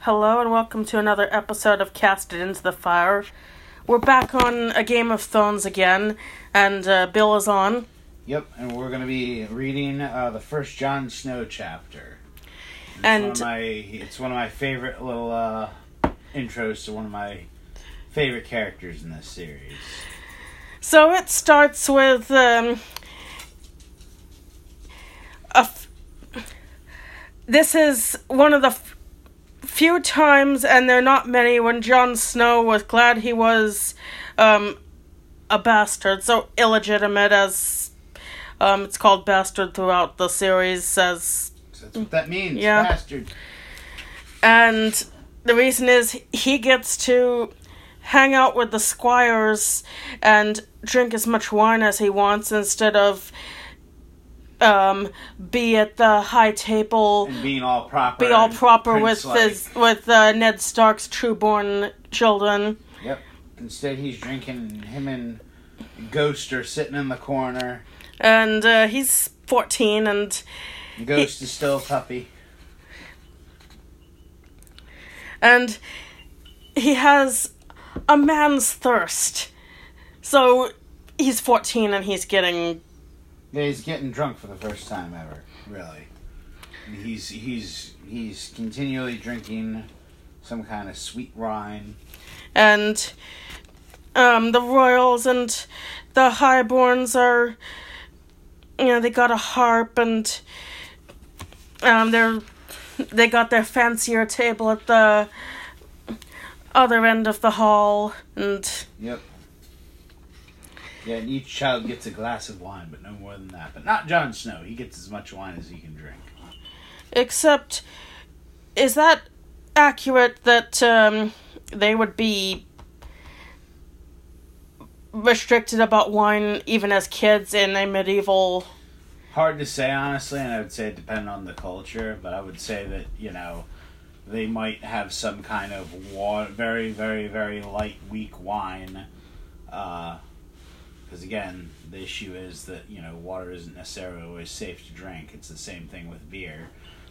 Hello and welcome to another episode of Casted into the Fire. We're back on a Game of Thrones again, and uh, Bill is on. Yep, and we're going to be reading uh, the first Jon Snow chapter. It's And- one my, it's one of my favorite little uh, intros to one of my favorite characters in this series. So it starts with um, a. F- this is one of the f- few times, and they're not many, when Jon Snow was glad he was um, a bastard, so illegitimate as um, it's called bastard throughout the series, as that's what that means, Yeah. bastard. And the reason is he gets to hang out with the squires and drink as much wine as he wants instead of um be at the high table And being all proper. be all proper with his with uh, Ned Stark's trueborn children Yep. Instead, he's drinking, him and Ghost are sitting in the corner. and uh, he's 14 and Ghost is still a puppy. and he has a man's thirst so he's 14 and he's getting Yeah, he's getting drunk for the first time ever, really. He's he's he's continually drinking some kind of sweet wine. and um, the royals and the highborns are you know they got a harp and um, they're they got their fancier table at the other end of the hall and Yep. Yeah, and each child gets a glass of wine, but no more than that. But not Jon Snow. He gets as much wine as he can drink. except is that accurate that um, they would be restricted about wine even as kids in a medieval Hard to say, honestly, and I would say it depends on the culture, but I would say that, you know, they might have some kind of very, very, very light, weak wine. Because, again, the issue is that, you know, water isn't necessarily always safe to drink. It's the same thing with beer.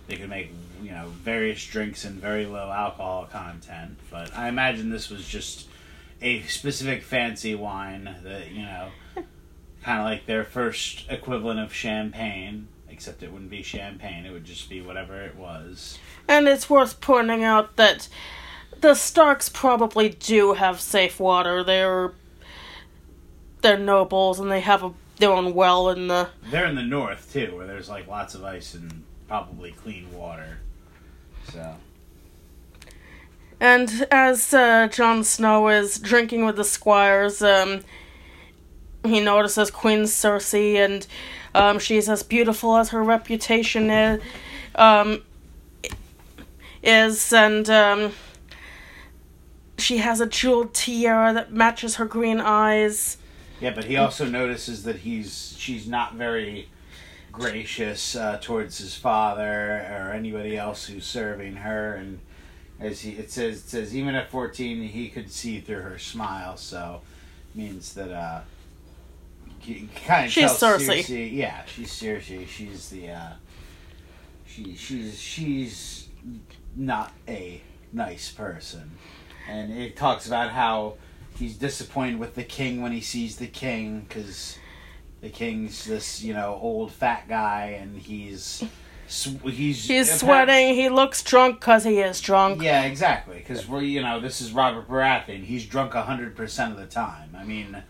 They could make, you know, various drinks and very low alcohol content, but I imagine this was just a specific fancy wine that, you know, kind of like their first equivalent of champagne, except it wouldn't be champagne, it would just be whatever it was. And it's worth pointing out that the Starks probably do have safe water. They're they're nobles and they have a, their own well in the They're in the north too, where there's like lots of ice and probably clean water. So, and as uh, Jon Snow is drinking with the squires, um, he notices Queen Cersei, and um, she's as beautiful as her reputation is. Um, is and um, she has a jeweled tiara that matches her green eyes. Yeah, but he also notices that he's she's not very gracious uh, towards his father or anybody else who's serving her, and as he it says it says even at fourteen he could see through her smile, so means that uh, kind of She's Cersei. Yeah, she's Cersei. She's the uh, she she's she's not a nice person, and it talks about how he's disappointed with the king when he sees the king because the king's this you know old fat guy and he's he's He's sweating. He looks drunk because he is drunk. yeah exactly because we're you know this is robert baratheon he's drunk 100% of the time i mean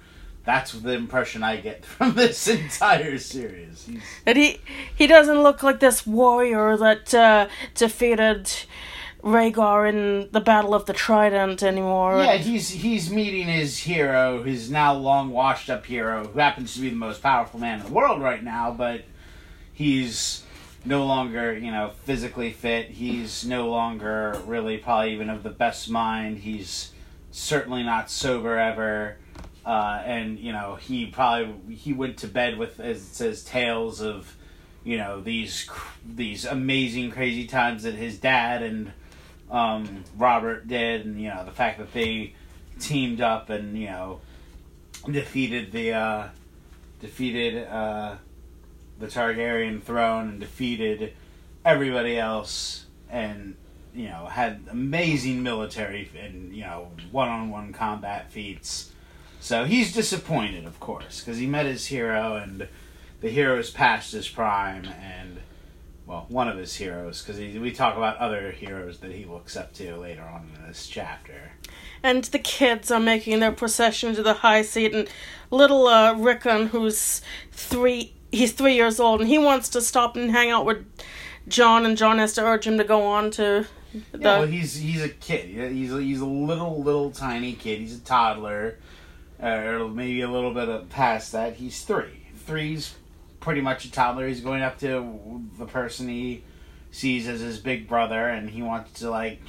that's the impression i get from this entire series he's And he he doesn't look like this warrior that uh, defeated Rhaegar in the Battle of the Trident anymore. Yeah, he's he's meeting his hero, his now long washed up hero, who happens to be the most powerful man in the world right now, but he's no longer, you know, physically fit. He's no longer really probably even of the best mind. He's certainly not sober ever. Uh, and you know he probably he went to bed with as it says tales of you know these these amazing crazy times that his dad and um, Robert did, and you know the fact that they teamed up and you know defeated the uh, defeated uh, the Targaryen throne and defeated everybody else, and you know had amazing military and you know one-on-one combat feats. So he's disappointed, of course, because he met his hero and the hero is past his prime and well, one of his heroes because we talk about other heroes that he looks up to later on in this chapter. And the kids are making their procession to the high seat, and little uh, Rickon, who's three, he's three years old, and he wants to stop and hang out with Jon, and Jon has to urge him to go on to. The... Yeah, well, he's he's a kid. He's a, he's a little little tiny kid. He's a toddler, uh, or maybe a little bit past that. He's three. Three's pretty much a toddler. He's going up to the person he sees as his big brother, and he wants to like,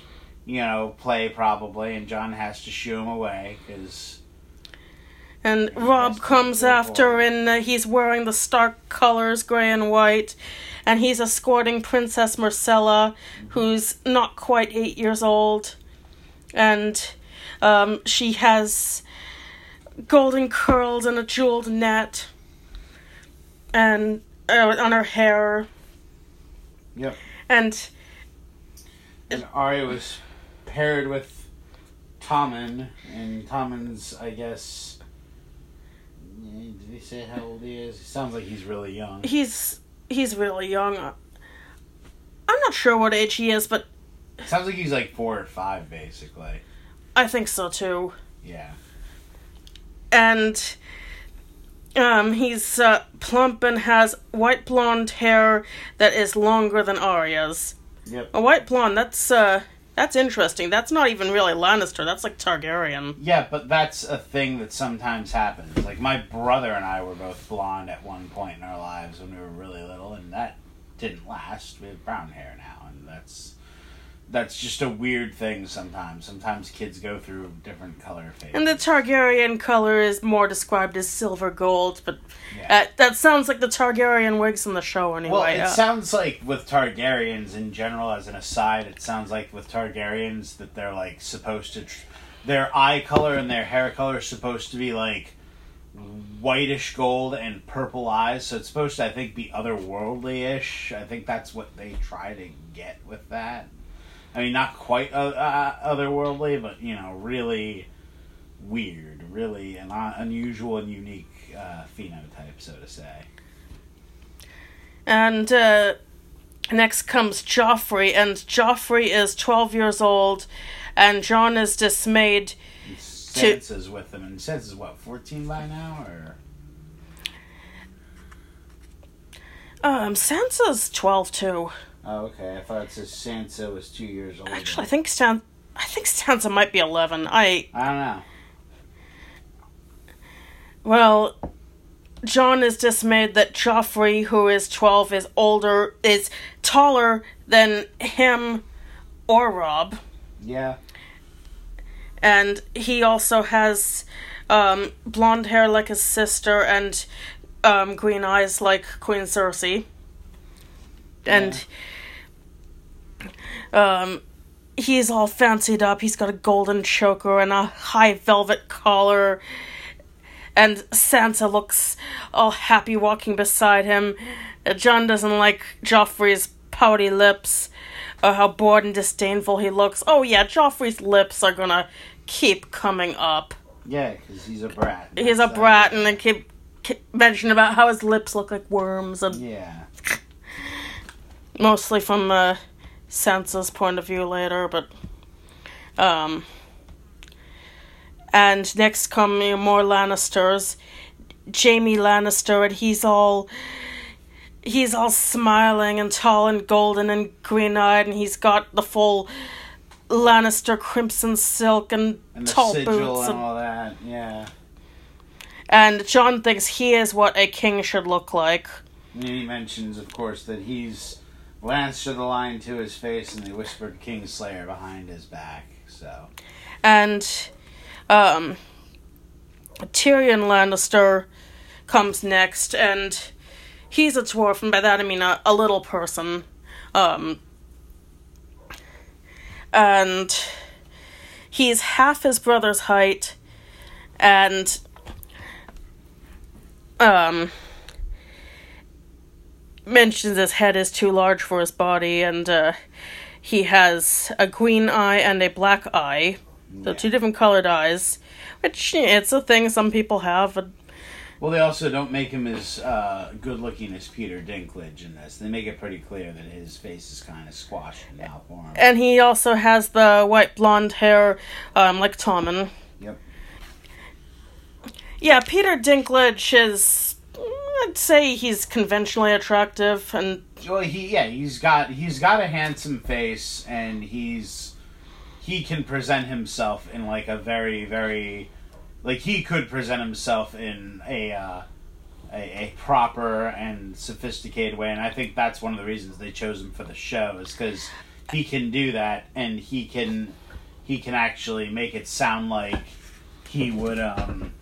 you know, play probably, and Jon has to shoo him away because. And Robb comes after, and uh, he's wearing the stark colors, gray and white, and he's escorting Princess Myrcella, who's not quite eight years old, and um, she has golden curls and a jeweled net and uh, on her hair. Yep. And, and Arya was paired with Tommen, and Tommen's, I guess. Did he say how old he is? He sounds like he's really young. He's he's really young. I'm not sure what age he is, but sounds like he's like four or five, basically. I think so too. Yeah. And um, he's uh, plump and has white blonde hair that is longer than Arya's. Yep. A white blonde. That's uh, that's interesting. That's not even really Lannister. That's like Targaryen. Yeah, but that's a thing that sometimes happens. Like my brother and I were both blonde at one point in our lives when we were really little, and that didn't last. We have brown hair now, and that's that's just a weird thing sometimes. Sometimes kids go through different color phases. And the Targaryen color is more described as silver gold, but yeah. uh, that sounds like the Targaryen wigs in the show anyway. Well, it uh, sounds like with Targaryens in general, as an aside, it sounds like with Targaryens that they're like supposed to. Tr- their eye color and their hair color is supposed to be like whitish gold and purple eyes, so it's supposed to, I think, be otherworldly ish. I think that's what they try to get with that. I mean, not quite uh, uh, otherworldly, but you know, really weird, really an unusual and unique uh, phenotype, so to say. And uh, next comes Joffrey, and Joffrey is twelve years old, and Jon is dismayed. Sansa's to... with him, and Sansa's what, fourteen by now, or? Um, Sansa's twelve too. Oh, okay. I thought it says Sansa was two years old. Actually, I think Stan, I think Sansa might be eleven. I. I don't know. Well, Jon is dismayed that Joffrey, who is twelve, is older, is taller than him or Robb. Yeah. And he also has um, blonde hair like his sister and um, green eyes like Queen Cersei. And. Yeah um, he's all fancied up. He's got a golden choker and a high velvet collar. And Sansa looks all happy walking beside him. jon doesn't like Joffrey's pouty lips or how bored and disdainful he looks. Oh, yeah, Joffrey's lips are gonna keep coming up. Yeah, because he's a brat. He's a brat, and they keep, keep mentioning about how his lips look like worms. And yeah. Mostly from uh, Sansa's point of view later, but um and next come more Lannisters. Jaime Lannister and he's all he's all smiling and tall and golden and green eyed and he's got the full Lannister crimson silk and, and tall boots and, and all that, yeah. And Jon thinks he is what a king should look like. And he mentions, of course, that he's Lancer the line to his face, and they whispered Kingslayer behind his back. So, and um, Tyrion Lannister comes next, and he's a dwarf, and by that I mean a, a little person. Um, and he's half his brother's height, and um mentions his head is too large for his body, and uh, he has a green eye and a black eye. So Yeah. two different colored eyes, which yeah, it's a thing some people have. but- Well, they also don't make him as uh, good looking as Peter Dinklage in this. They make it pretty clear that his face is kind of squashed and malformed. And he also has the white blonde hair, um, like Tommen. Yep. Yeah, Peter Dinklage is. I'd say he's conventionally attractive, and Well, he yeah, he's got he's got a handsome face, and he's he can present himself in like a very very like he could present himself in a uh, a, a proper and sophisticated way, and I think that's one of the reasons they chose him for the show is because he can do that, and he can he can actually make it sound like he would um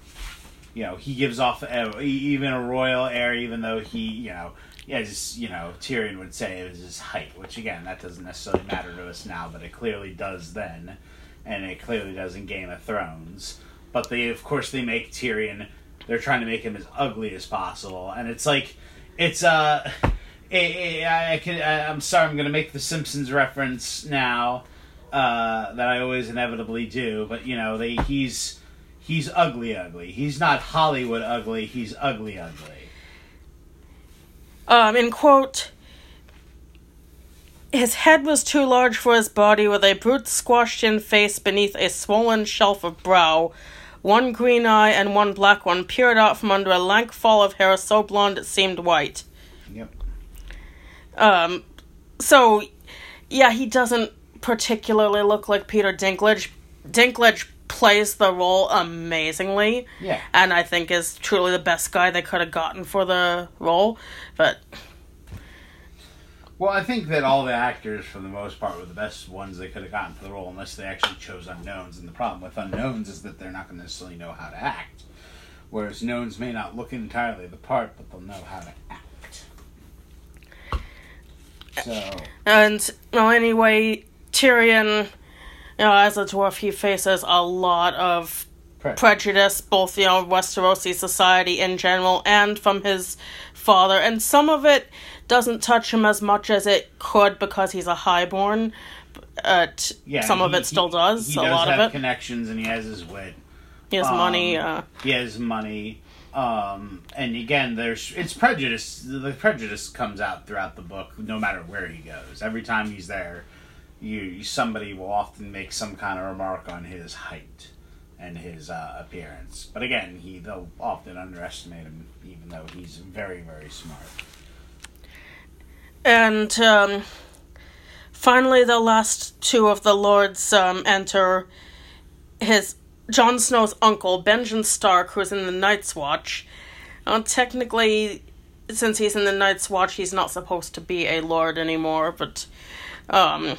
you know he gives off a, even a royal air even though he you know as you know Tyrion would say it was his height which again that doesn't necessarily matter to us now but it clearly does then and it clearly does in Game of Thrones. But they of course they make Tyrion they're trying to make him as ugly as possible and it's like it's uh I, I, I could, I, I'm sorry, I'm going to make the Simpsons reference now uh, that I always inevitably do, but you know, they, he's he's ugly, ugly. He's not Hollywood ugly. He's ugly, ugly. um, in quote, his head was too large for his body, with a brute squashed in face beneath a swollen shelf of brow. One green eye and one black one peered out from under a lank fall of hair so blonde it seemed white. Yep. Um, so, yeah, he doesn't particularly look like Peter Dinklage. Dinklage plays the role amazingly, Yeah. and I think is truly the best guy they could have gotten for the role. But Well, I think that all the actors, for the most part, were the best ones they could have gotten for the role, unless they actually chose unknowns. And the problem with unknowns is that they're not going to necessarily know how to act. Whereas knowns may not look entirely the part, but they'll know how to act. So, and well, anyway, Tyrion, you know, as a dwarf, he faces a lot of pre- prejudice, both you know Westerosi society in general and from his father, and some of it doesn't touch him as much as it could because he's a highborn. But yeah, some of it still he- does. He a does lot have of it. connections, and he has his wit. He has um, money. Uh, He has money. Um, and again, there's it's prejudice. The prejudice comes out throughout the book, no matter where he goes. Every time he's there, you somebody will often make some kind of remark on his height and his uh, appearance. But again, he they'll often underestimate him, even though he's very very smart. and um, finally, the last two of the lords um, enter. His Jon Snow's uncle, Benjen Stark, who's in the Night's Watch. Uh, technically, since he's in the Night's Watch, he's not supposed to be a lord anymore, but. Um,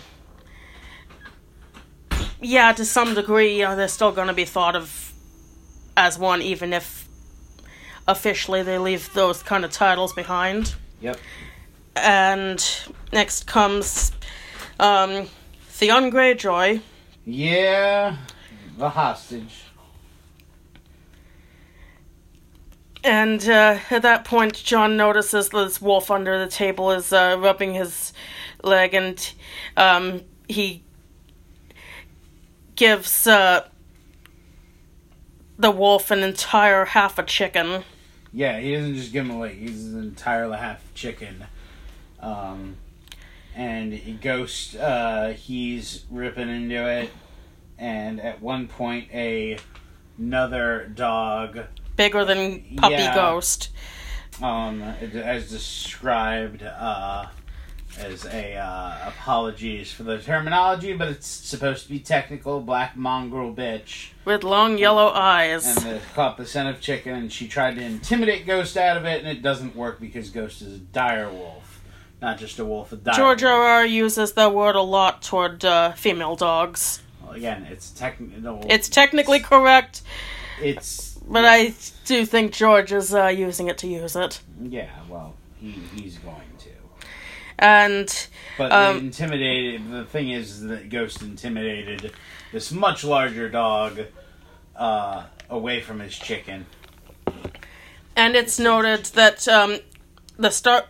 yeah, to some degree, uh, they're still going to be thought of as one, even if officially they leave those kind of titles behind. Yep. And next comes um, Theon Greyjoy. Yeah, the hostage. And uh, at that point, Jon notices this wolf under the table is uh, rubbing his leg, and um, he gives uh, the wolf an entire half a chicken. Yeah, he doesn't just give him away. He's an entire half chicken. Um, and Ghost, uh, he's ripping into it. And at one point, a another dog, Bigger than Puppy Yeah. Ghost. um, as described, uh, as a uh, apologies for the terminology, but it's supposed to be technical. Black mongrel bitch. With long yellow eyes. and the, caught the scent of chicken, and she tried to intimidate Ghost out of it, and it doesn't work because Ghost is a dire wolf, not just a wolf. A dire George. R. R. uses the word a lot toward uh, female dogs. Well, again, it's technical. It's technically correct, it's but I do think George is uh, using it to use it. yeah. Well, he he's going. And But Um, they intimidated. The thing is that Ghost intimidated this much larger dog uh, away from his chicken. and it's noted that um, the Stark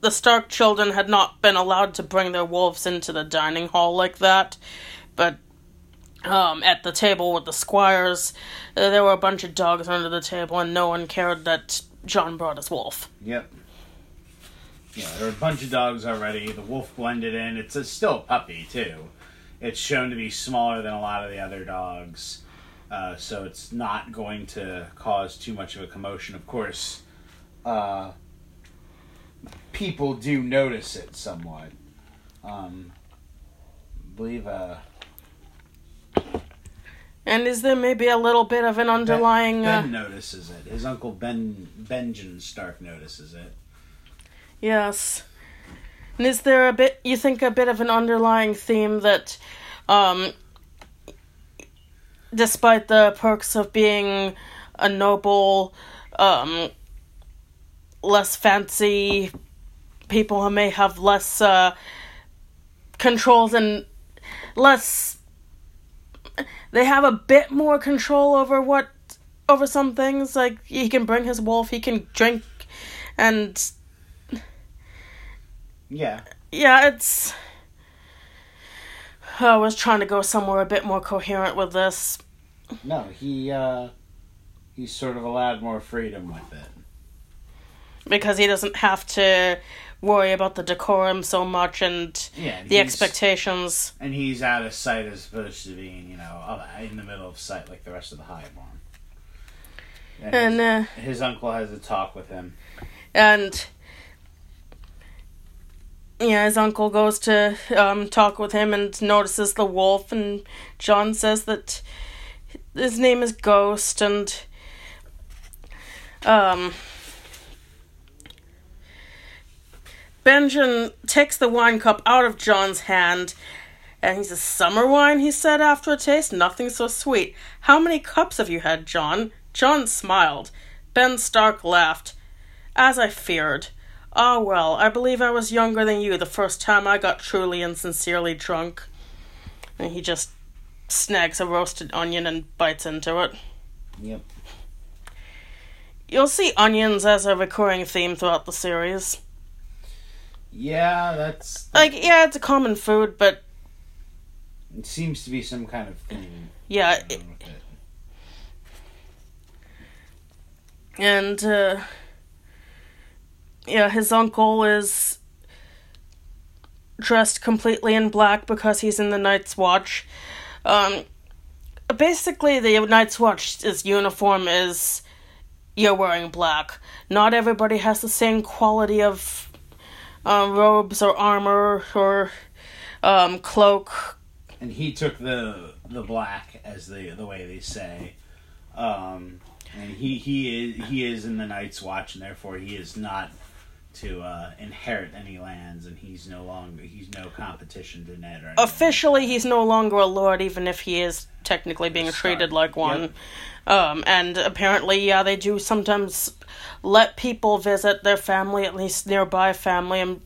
the Stark children had not been allowed to bring their wolves into the dining hall like that, but um, at the table with the squires, uh, there were a bunch of dogs under the table, and no one cared that Jon brought his wolf. Yep. Yeah, there were a bunch of dogs already. The wolf blended in. It's a, still a puppy too. It's shown to be smaller than a lot of the other dogs, uh, so it's not going to cause too much of a commotion. Of course, uh, people do notice it somewhat. Um, I believe uh, And is there maybe a little bit of an underlying? Ben, uh, ben notices it. His uncle Ben Benjamin Stark notices it. Yes. And is there a bit you think a bit of an underlying theme that um despite the perks of being a noble um less fancy people who may have less uh controls and less they have a bit more control over what over some things like he can bring his wolf he can drink and Yeah. yeah, it's. I was trying to go somewhere a bit more coherent with this. No, he uh he's sort of allowed more freedom with it. because he doesn't have to worry about the decorum so much and Yeah, and the expectations. and he's out of sight as opposed to being, you know, in the middle of sight like the rest of the Highborn. And, And his, uh, his uncle has a talk with him. and yeah, his uncle goes to um, talk with him and notices the wolf, and Jon says that his name is Ghost, and um, Benjamin takes the wine cup out of Jon's hand, and he says, "Summer wine," he said after a taste, "nothing so sweet. How many cups have you had, Jon?" Jon smiled. Ben Stark laughed. As I feared. Ah, well, I believe I was younger than you the first time I got truly and sincerely drunk. And he just snags a roasted onion and bites into it. Yep. You'll see onions as a recurring theme throughout the series. Yeah, that's Like, yeah, it's a common food, but it seems to be some kind of thing. yeah, it, it. and uh, yeah, his uncle is dressed completely in black because he's in the Night's Watch. Um, basically, the Night's Watch's uniform is you're wearing black. Not everybody has the same quality of uh, robes or armor or um, cloak. and he took the the black as the the way they say um and he he is he is in the night's watch and therefore he is not to uh inherit any lands and he's no longer he's no competition to ned or anything. Officially, he's no longer a lord, even if he is technically being treated like one. Yep. Um, and apparently, yeah, they do sometimes let people visit their family, at least nearby family. I'm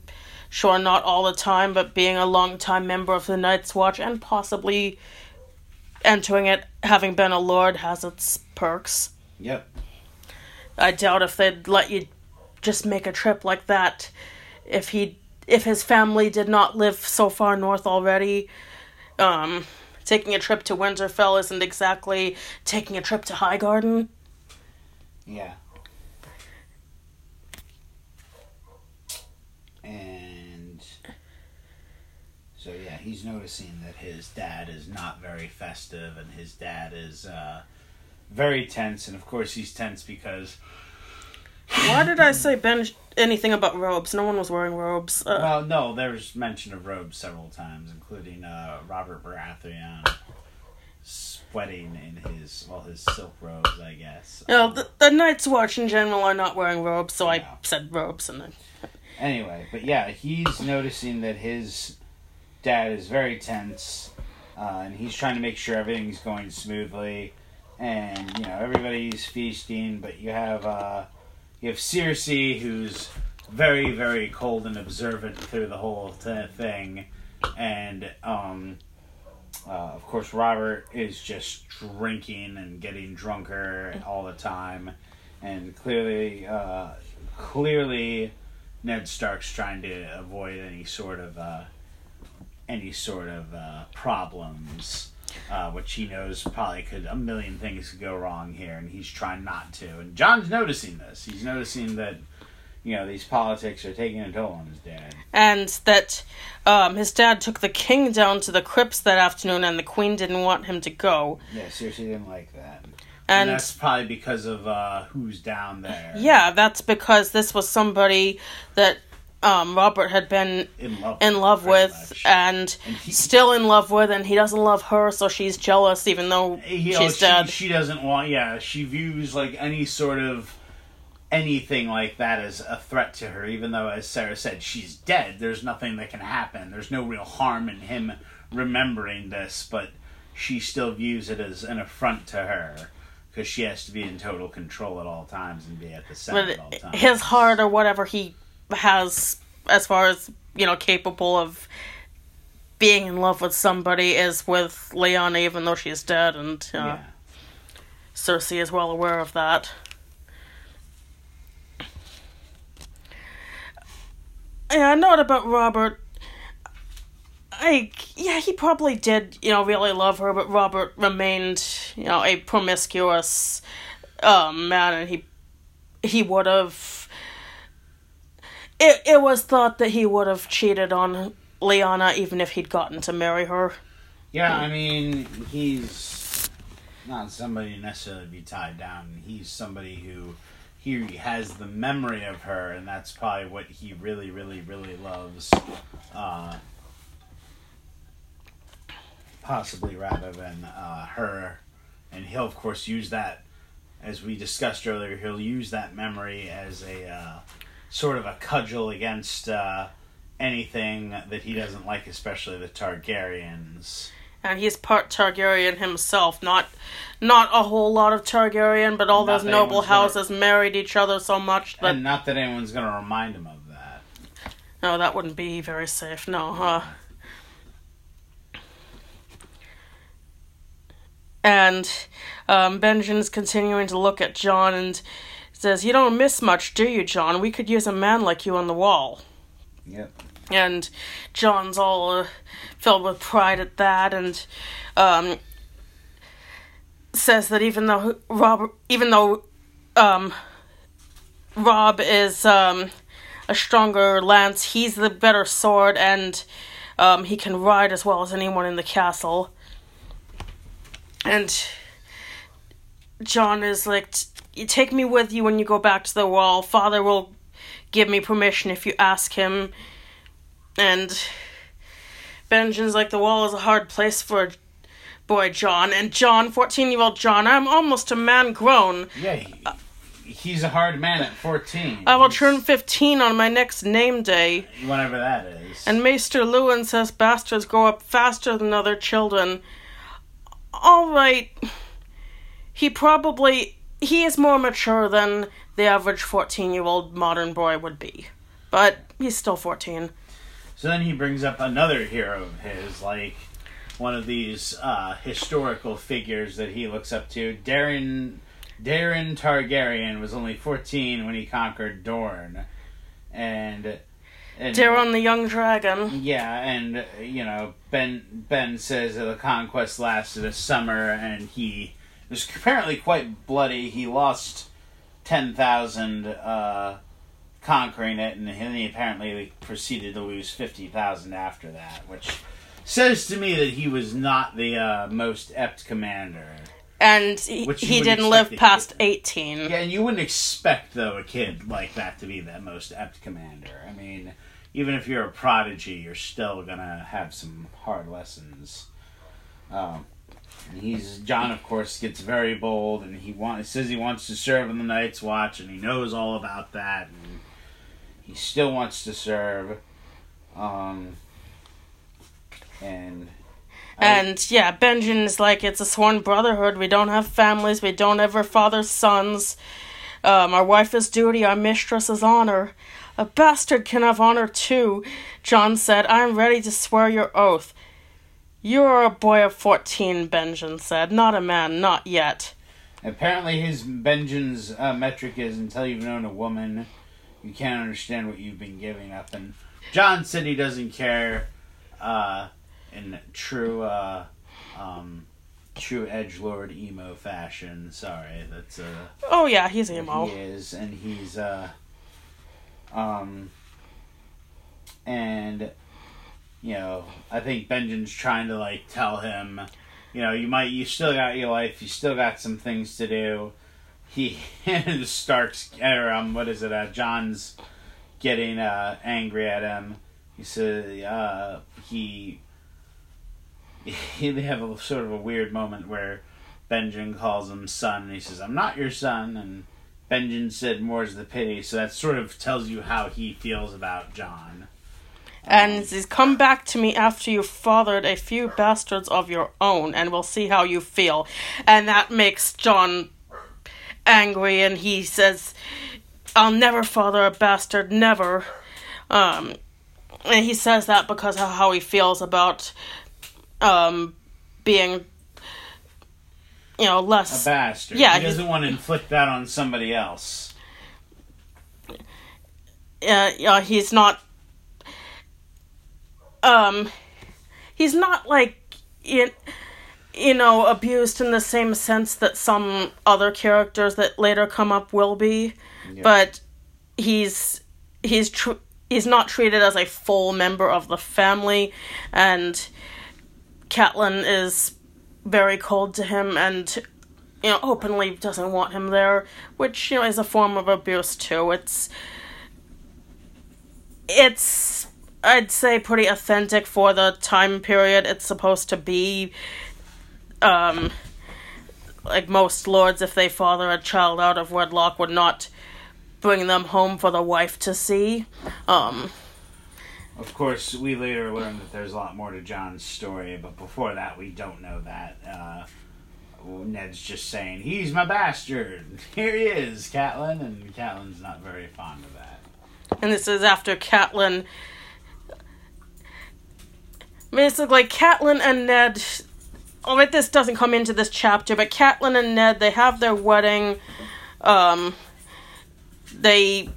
sure not all the time, but being a long-time member of the Night's Watch and possibly entering it, having been a lord, has its perks. yep I doubt if they'd let you just make a trip like that if he if his family did not live so far north already. Um, taking a trip to Winterfell isn't exactly taking a trip to Highgarden. yeah and so yeah he's noticing that his dad is not very festive and his dad is uh very tense and of course he's tense because Why did I say Ben anything about robes? No one was wearing robes. Uh, Well, no, there's mention of robes several times, including uh, Robert Baratheon sweating in his well his silk robes, I guess. you know, the, the Night's Watch in general are not wearing robes, so I said robes and then. Anyway, but yeah, he's noticing that his dad is very tense, uh, and he's trying to make sure everything's going smoothly, and you know everybody's feasting, but you have uh, you have Cersei who's very very cold and observant through the whole t- thing, and um, uh, of course Robert is just drinking and getting drunker all the time, and clearly uh, clearly Ned Stark's trying to avoid any sort of uh, any sort of uh, problems, uh, which he knows probably could a million things could go wrong here, and he's trying not to. And Jon's noticing this. He's noticing that you know these politics are taking a toll on his dad. and that um, his dad took the king down to the crypts that afternoon, and the queen didn't want him to go. Yeah, seriously, didn't like that. And, And, that's probably because of uh, who's down there. yeah, that's because this was somebody that um, Robert had been in love, in love with much. and, And he- still in love with, and he doesn't love her, so she's jealous, even though you know, she's she, dead. she doesn't want. Yeah, she views like any sort of anything like that as a threat to her. Even though, as Sarah said, she's dead. There's nothing that can happen. There's no real harm in him remembering this, but she still views it as an affront to her because she has to be in total control at all times and be at the center at all times. his heart or whatever he has as far as you know capable of being in love with somebody is with Lyanna even though she's dead and uh, yeah. Cersei is well aware of that. Yeah, note about Robert. I yeah, he probably did, you know, really love her, but Robert remained, you know, a promiscuous um, man, and he he would have. It it was thought that he would have cheated on Lyanna even if he'd gotten to marry her. Yeah, I mean, he's not somebody necessarily to be tied down. He's somebody who he has the memory of her, and that's probably what he really, really, really loves. Uh, possibly rather than uh, her. And he'll, of course, use that, as we discussed earlier, he'll use that memory as a uh, sort of a cudgel against uh, anything that he doesn't like, especially the Targaryens. and he's part Targaryen himself. Not, not a whole lot of Targaryen, but all Not those noble anyone's gonna- houses married each other so much that and not that anyone's going to remind him of that. no, that wouldn't be very safe. No, huh? And um, Benjamin's continuing to look at John and says, "You don't miss much, do you, Jon? We could use a man like you on the wall." Yep. and Jon's all uh, filled with pride at that, and um, says that even though Robb, even though um, Robb is um, a stronger lance, he's the better sword, and um, he can ride as well as anyone in the castle. And Jon is like, "T- "You take me with you when you go back to the wall. Father will give me permission if you ask him." And Benjamin's like, the wall is a hard place for boy Jon. And Jon, 14 year old Jon, I'm almost a man grown. Yeah, he, he's a hard man at 14. I will He's- turn 15 on my next name day. Whenever that is. And Maester Luwin says bastards grow up faster than other children. Alright. He probably. He is more mature than the average 14 year old modern boy would be. But he's still 14. So then he brings up another hero of his, like one of these uh, historical figures that he looks up to. Daeron Daeron Targaryen was only 14 when he conquered Dorne. And, and Daeron the Young Dragon. Yeah, and you know, Ben Ben says that the conquest lasted a summer, and he was apparently quite bloody. He lost ten thousand uh, conquering it, and then he apparently proceeded to lose fifty thousand after that, which says to me that he was not the uh, most apt commander. and he, he didn't live past. 18 Yeah, and you wouldn't expect though a kid like that to be the most apt commander. I mean, even if you're a prodigy, you're still gonna have some hard lessons. Um, and he's Jon, of course, gets very bold, and he wants says he wants to serve in the Night's Watch, and he knows all about that, and he still wants to serve. Um, and I- and yeah benjamin is like it's a sworn brotherhood. We don't have families. We don't ever father sons. Um, our wife is duty. Our mistress is honor. A bastard can have honor too jon said. I am ready to swear your oath you are a boy of 14 benjamin said not a man not yet Apparently, his Benjamin's uh, metric is until you've known a woman, You can't understand what you've been giving up. And Jon said he doesn't care. Uh, in true, uh, um, true edge lord emo fashion. Sorry, that's uh. Oh yeah, he's emo. He is, and he's uh. Um. And, you know, I think Benjen's trying to like tell him, you know, you might, you still got your life, you still got some things to do. He starts, or um, what is it? Uh, Jon's getting uh angry at him. He said, uh, he. He, they have a sort of a weird moment where Benjen calls him son, and he says, "I'm not your son," and Benjen said, "More's the pity." So that sort of tells you how he feels about Jon. And he says, Come back to me after you've fathered a few bastards of your own, and we'll see how you feel. And that makes Jon angry, and he says, I'll never father a bastard, never. Um, and he says that because of how he feels about um, being, you know, less A bastard. Yeah, he doesn't want to inflict that on somebody else. uh, yeah, he's not um he's not like in you know abused in the same sense that some other characters that later come up will be Yeah. but he's he's tr- he's not treated as a full member of the family and Catelyn is very cold to him and you know openly doesn't want him there which you know is a form of abuse too it's it's I'd say pretty authentic for the time period it's supposed to be. Um, like most lords, if they father a child out of wedlock, would not bring them home for the wife to see. Um, Of course, we later learn that there's a lot more to Jon's story, but before that, we don't know that. Uh, Ned's just saying, he's my bastard. Here he is, Catelyn, and Catelyn's not very fond of that. and this is after Catelyn. Basically, Catelyn and Ned. Oh, wait, this doesn't come into this chapter, but Catelyn and Ned they have their wedding. Um, they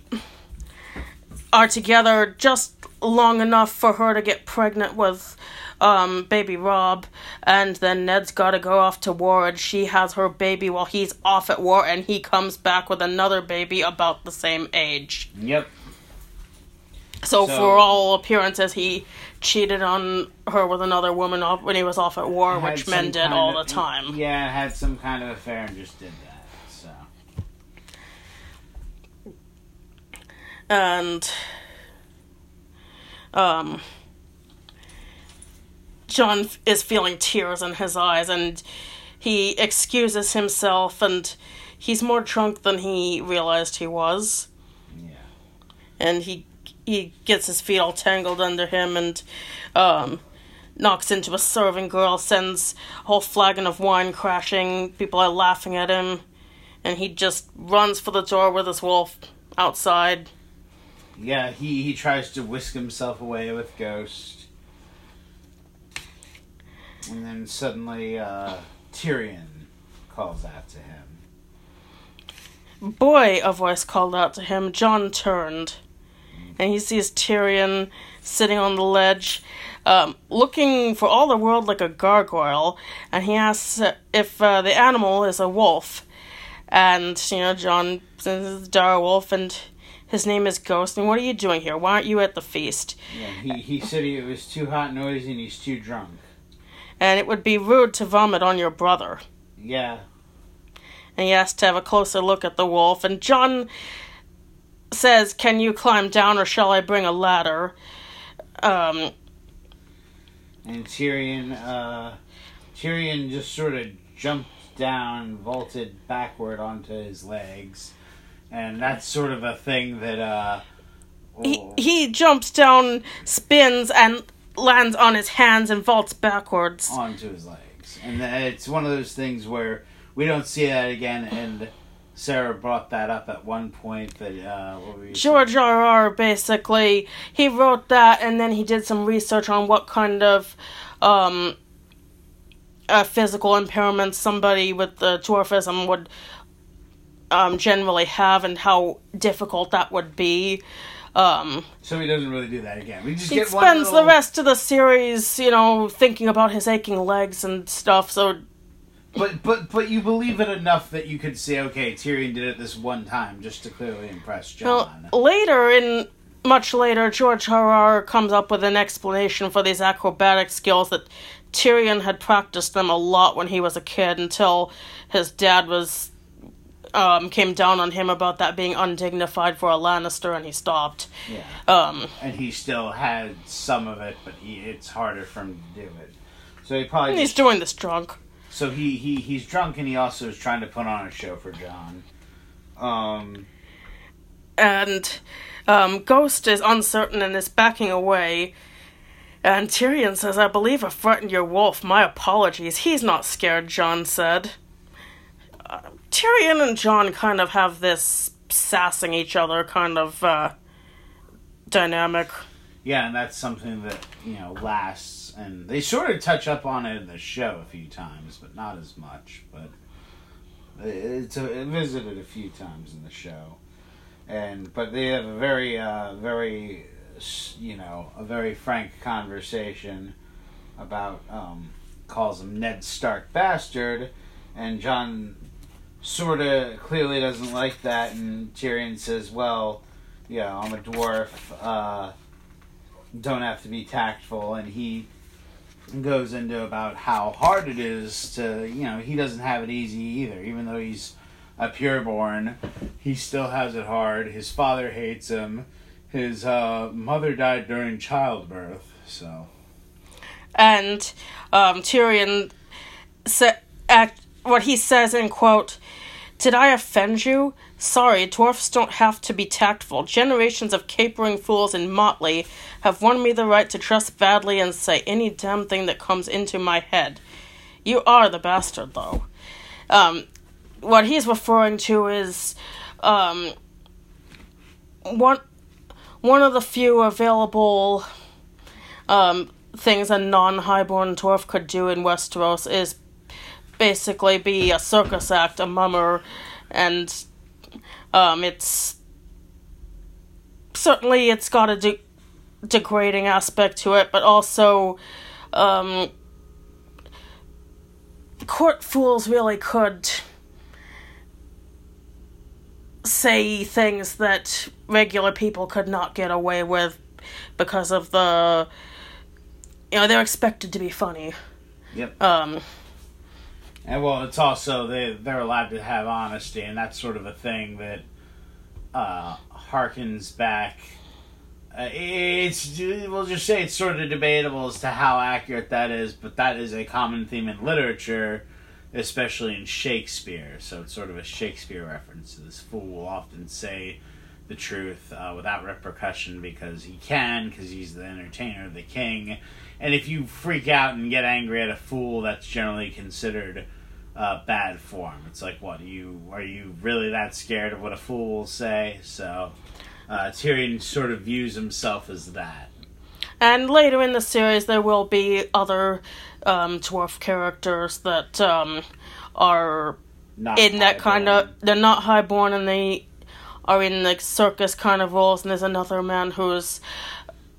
are together just long enough for her to get pregnant with um, baby Robb, and then Ned's got to go off to war, and she has her baby while he's off at war, and he comes back with another baby about the same age. Yep. So, So- for all appearances, he cheated on her with another woman off when he was off at war, which men did all of- the time. Yeah, had some kind of affair and just did that. So And um Jon is feeling tears in his eyes and he excuses himself and he's more drunk than he realized he was. yeah, and he he gets his feet all tangled under him and um knocks into a serving girl sends a whole flagon of wine crashing. People are laughing at him. And he just runs for the door with his wolf outside. Yeah. He he tries to whisk himself away with Ghost, and then suddenly uh, Tyrion calls out to him. boy a voice called out to him. Jon turned and he sees tyrion sitting on the ledge um, looking for all the world like a gargoyle. And he asks if uh, the animal is a wolf. And you know jon says it's a dire wolf and his name is ghost. And what are you doing here? Why aren't you at the feast? Yeah, he he said he, it was too hot and noisy and he's too drunk. and it would be rude to vomit on your brother. Yeah, and he asked to have a closer look at the wolf. And Jon says, "Can you climb down, or shall I bring a ladder?" Um, and Tyrion uh, Tyrion just sort of jumped down, vaulted backward onto his legs, and that's sort of a thing that uh. he oh, he jumps down, spins, and lands on his hands and vaults backwards. onto his legs, and it's one of those things where we don't see that again. And Sarah brought that up at one point. That uh, what were you George R. R. basically he wrote that, and then he did some research on what kind of um, uh, physical impairments somebody with the dwarfism would um, generally have and how difficult that would be. Um, So he doesn't really do that again. We just he spends little- the rest of the series, you know, thinking about his aching legs and stuff. So But but but you believe it enough that you could say, okay, Tyrion did it this one time just to clearly impress Jon. well, later, in much later, George R.R. comes up with an explanation for these acrobatic skills that Tyrion had practiced them a lot when he was a kid until his dad was um, came down on him about that being undignified for a Lannister, and he stopped. yeah. Um, and he still had some of it, but he it's harder for him to do it. So he probably and he's doing this drunk. So he, he he's drunk and he also is trying to put on a show for Jon. Um and um, Ghost is uncertain and is backing away. And Tyrion says, I believe I frightened your wolf. My apologies. He's not scared, Jon said. Uh, Tyrion and Jon kind of have this sassing each other kind of uh, dynamic. yeah, and that's something that, you know, lasts and they sort of touch up on it in the show a few times, but not as much, but it's a, it visited a few times in the show. And but they have a very uh very you know, a very frank conversation about um calls him Ned Stark bastard and Jon sort of clearly doesn't like that and Tyrion says, "Well, yeah, I'm a dwarf. Uh don't have to be tactful." And he goes into about how hard it is to, you know, he doesn't have it easy either, even though he's a pureborn. He still has it hard. His father hates him. His uh, mother died during childbirth, so And um, Tyrion sa- act, what he says in quote, Did I offend you? Sorry, dwarfs don't have to be tactful. Generations of capering fools in motley have won me the right to dress badly and say any damn thing that comes into my head. You are the bastard, though. Um, what he's referring to is um, one one of the few available um, things a non-highborn dwarf could do in Westeros is basically be a circus act, a mummer, and um, it's certainly it's got a de- degrading aspect to it, but also um, court fools really could say things that regular people could not get away with because of the you know they're expected to be funny Yep. um And well, it's also they they're allowed to have honesty, and that's sort of a thing that uh, harkens back. Uh, it's we'll just say it's sort of debatable as to how accurate that is, but that is a common theme in literature, especially in Shakespeare. So it's sort of a Shakespeare reference. This fool will often say the truth uh, without repercussion because he can, because he's the entertainer, the king. And if you freak out and get angry at a fool, that's generally considered uh, bad form. It's like, what are you are you really that scared of what a fool will say? So uh, Tyrion sort of views himself as that. and later in the series there will be other um dwarf characters that um are Not in that kind of they're not highborn and they are in like circus kind of roles and there's another man who's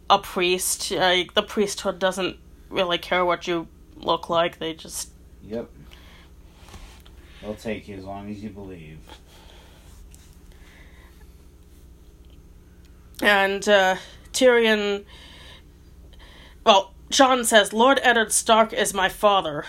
a priest like the priesthood doesn't really care what you look like they just Yep. They'll take you as long as you believe. and uh tyrion well jon says lord eddard stark is my father.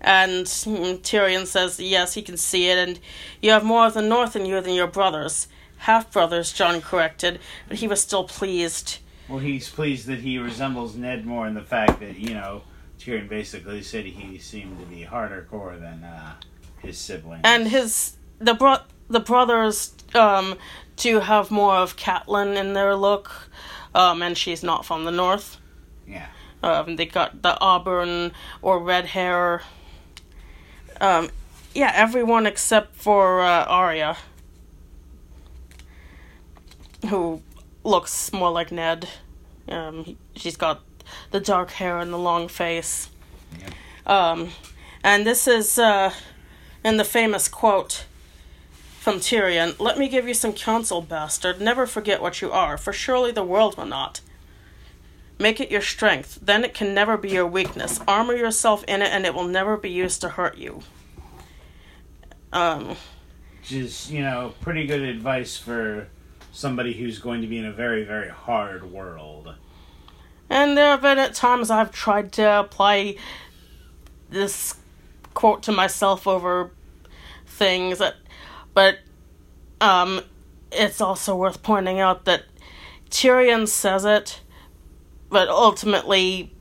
And mm, tyrion says yes he can see it and you have more of the north in you than your brothers. Half brothers jon corrected but he was still pleased. Well, he's pleased that he resembles Ned more in the fact that you know Tyrion basically said he seemed to be harder core than uh, his siblings. and his the bro- the brothers um do have more of Catelyn in their look, um, and she's not from the north. yeah, Um, they got the auburn or red hair. Um, yeah, everyone except for uh, Arya, who looks more like Ned. Um, he- she's got the dark hair and the long face. Um, and this is uh, in the famous quote. from Tyrion, Let me give you some counsel, bastard. Never forget what you are, for surely the world will not. Make it your strength, then it can never be your weakness. Armor yourself in it, and it will never be used to hurt you. Um, Which is, you know, pretty good advice for somebody who's going to be in a very, very hard world. and there have been at times I've tried to apply this quote to myself over things that, but um, it's also worth pointing out that Tyrion says it, but ultimately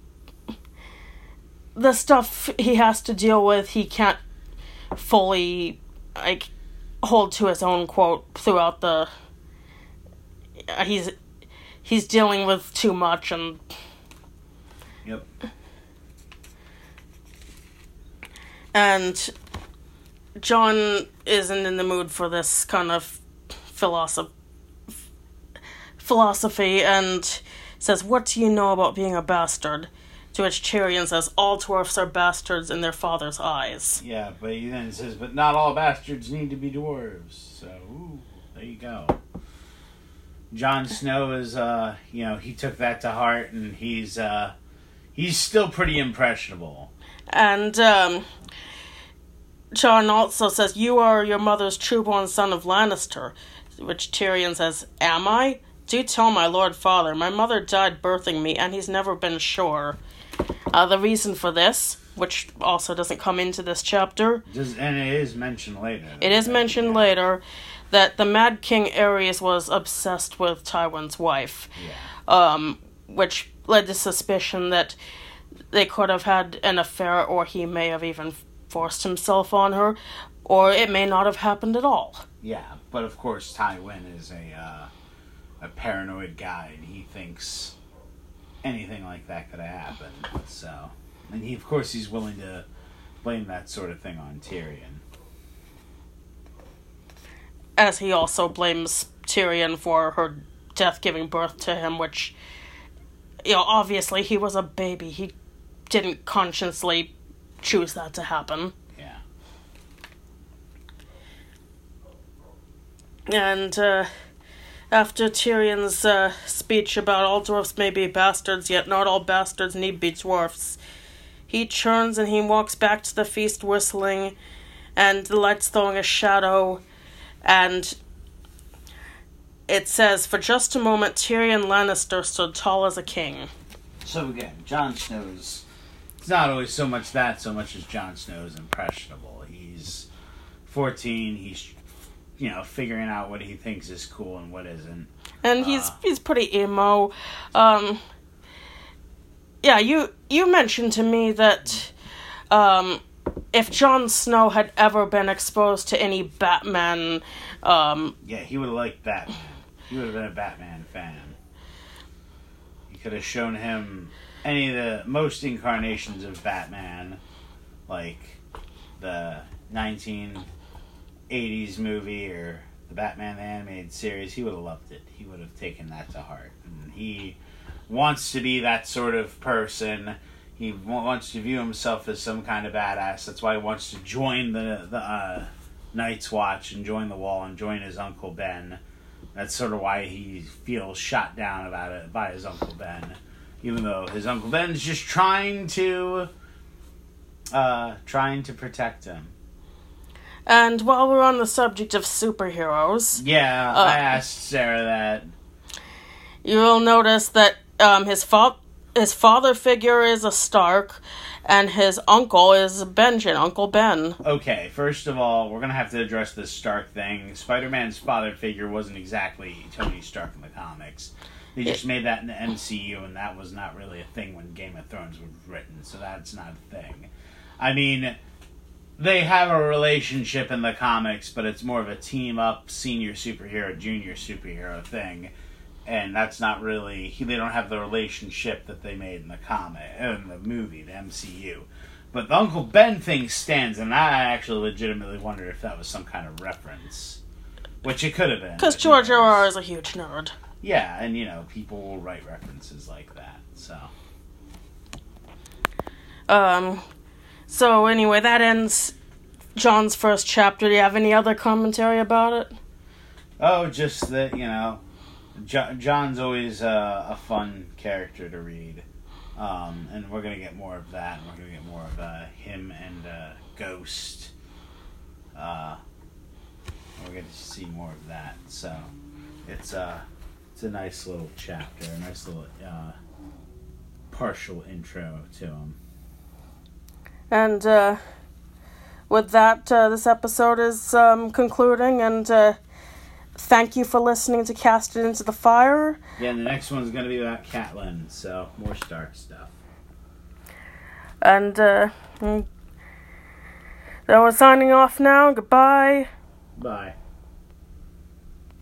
the stuff he has to deal with he can't fully like hold to his own quote throughout the uh, he's he's dealing with too much and Yep. And Jon isn't in the mood for this kind of philosophy philosophy and says, What do you know about being a bastard? To which Tyrion says, All dwarfs are bastards in their father's eyes. Yeah, but he then says, but not all bastards need to be dwarves. So, ooh, there you go. Jon Snow is, uh, you know, he took that to heart, and he's, uh, he's still pretty impressionable. And um, Jon also says, You are your mother's true-born son of Lannister. Which Tyrion says, Am I? Do tell my lord father. My mother died birthing me, and he's never been sure. Uh, the reason for this, which also doesn't come into this chapter, Does, and it is mentioned later. it is mentioned Yeah. later that the Mad King Aerys was obsessed with Tywin's wife, Yeah. um, which led to suspicion that they could have had an affair, or he may have even forced himself on her, or it may not have happened at all. Yeah, but of course Tywin is a uh, a paranoid guy, and he thinks anything like that could have happened. So, and he, of course, he's willing to blame that sort of thing on Tyrion. As he also blames Tyrion for her death giving birth to him, which, you know, obviously he was a baby. He didn't consciously choose that to happen. Yeah. And uh, after Tyrion's uh, speech about all dwarfs may be bastards, yet not all bastards need be dwarfs, he turns and he walks back to the feast whistling, and the light's throwing a shadow, and it says, For just a moment, Tyrion Lannister stood tall as a king. So again, Jon Snow's. It's not always so much that, so much as Jon Snow is impressionable. He's fourteen. He's you know figuring out what he thinks is cool and what isn't. and he's Ah. he's pretty emo. Um, yeah, you you mentioned to me that um, if Jon Snow had ever been exposed to any Batman, um, Yeah, he would have liked Batman. He would have been a Batman fan. You could have shown him any of the most incarnations of Batman, like the 1980s movie or the Batman the animated series. He would have loved it. He would have taken that to heart. And he wants to be that sort of person. He wants to view himself as some kind of badass. That's why he wants to join the the uh, Night's Watch and join the Wall and join his uncle Ben. That's sort of why he feels shot down about it by his uncle Ben, even though his uncle Ben's just trying to, uh, trying to protect him. and while we're on the subject of superheroes, Yeah, Uh, I asked Sarah that. you'll notice that um, his fa- his father figure is a Stark, and his uncle is Benjen, Uncle Ben. Okay, first of all, we're gonna have to address this Stark thing. Spider-Man's father figure wasn't exactly Tony Stark in the comics. They just made that in the MCU, and that was not really a thing when Game of Thrones was written, so that's not a thing. I mean, they have a relationship in the comics, but it's more of a team up, senior superhero, junior superhero thing, and that's not really. They don't have the relationship that they made in the comic, in the movie, the MCU. But the Uncle Ben thing stands, and I actually legitimately wondered if that was some kind of reference, which it could have been. Because George R.R. is a huge nerd. Yeah, and you know, people will write references like that. So Um, so anyway, that ends Jon's first chapter. Do you have any other commentary about it? Oh, just that you know, jo- Jon's always uh, a fun character to read, um, and we're gonna get more of that. And we're gonna get more of uh, him and uh, Ghost. Uh, we're gonna see more of that. So it's uh, it's a nice little chapter, a nice little uh, partial intro to him. And uh, with that, uh, this episode is um, concluding. And uh, thank you for listening to Cast It Into the Fire. Yeah, and the next one's gonna be about Catelyn, so more Stark stuff. And uh, mm, so we're signing off now. Goodbye. Bye.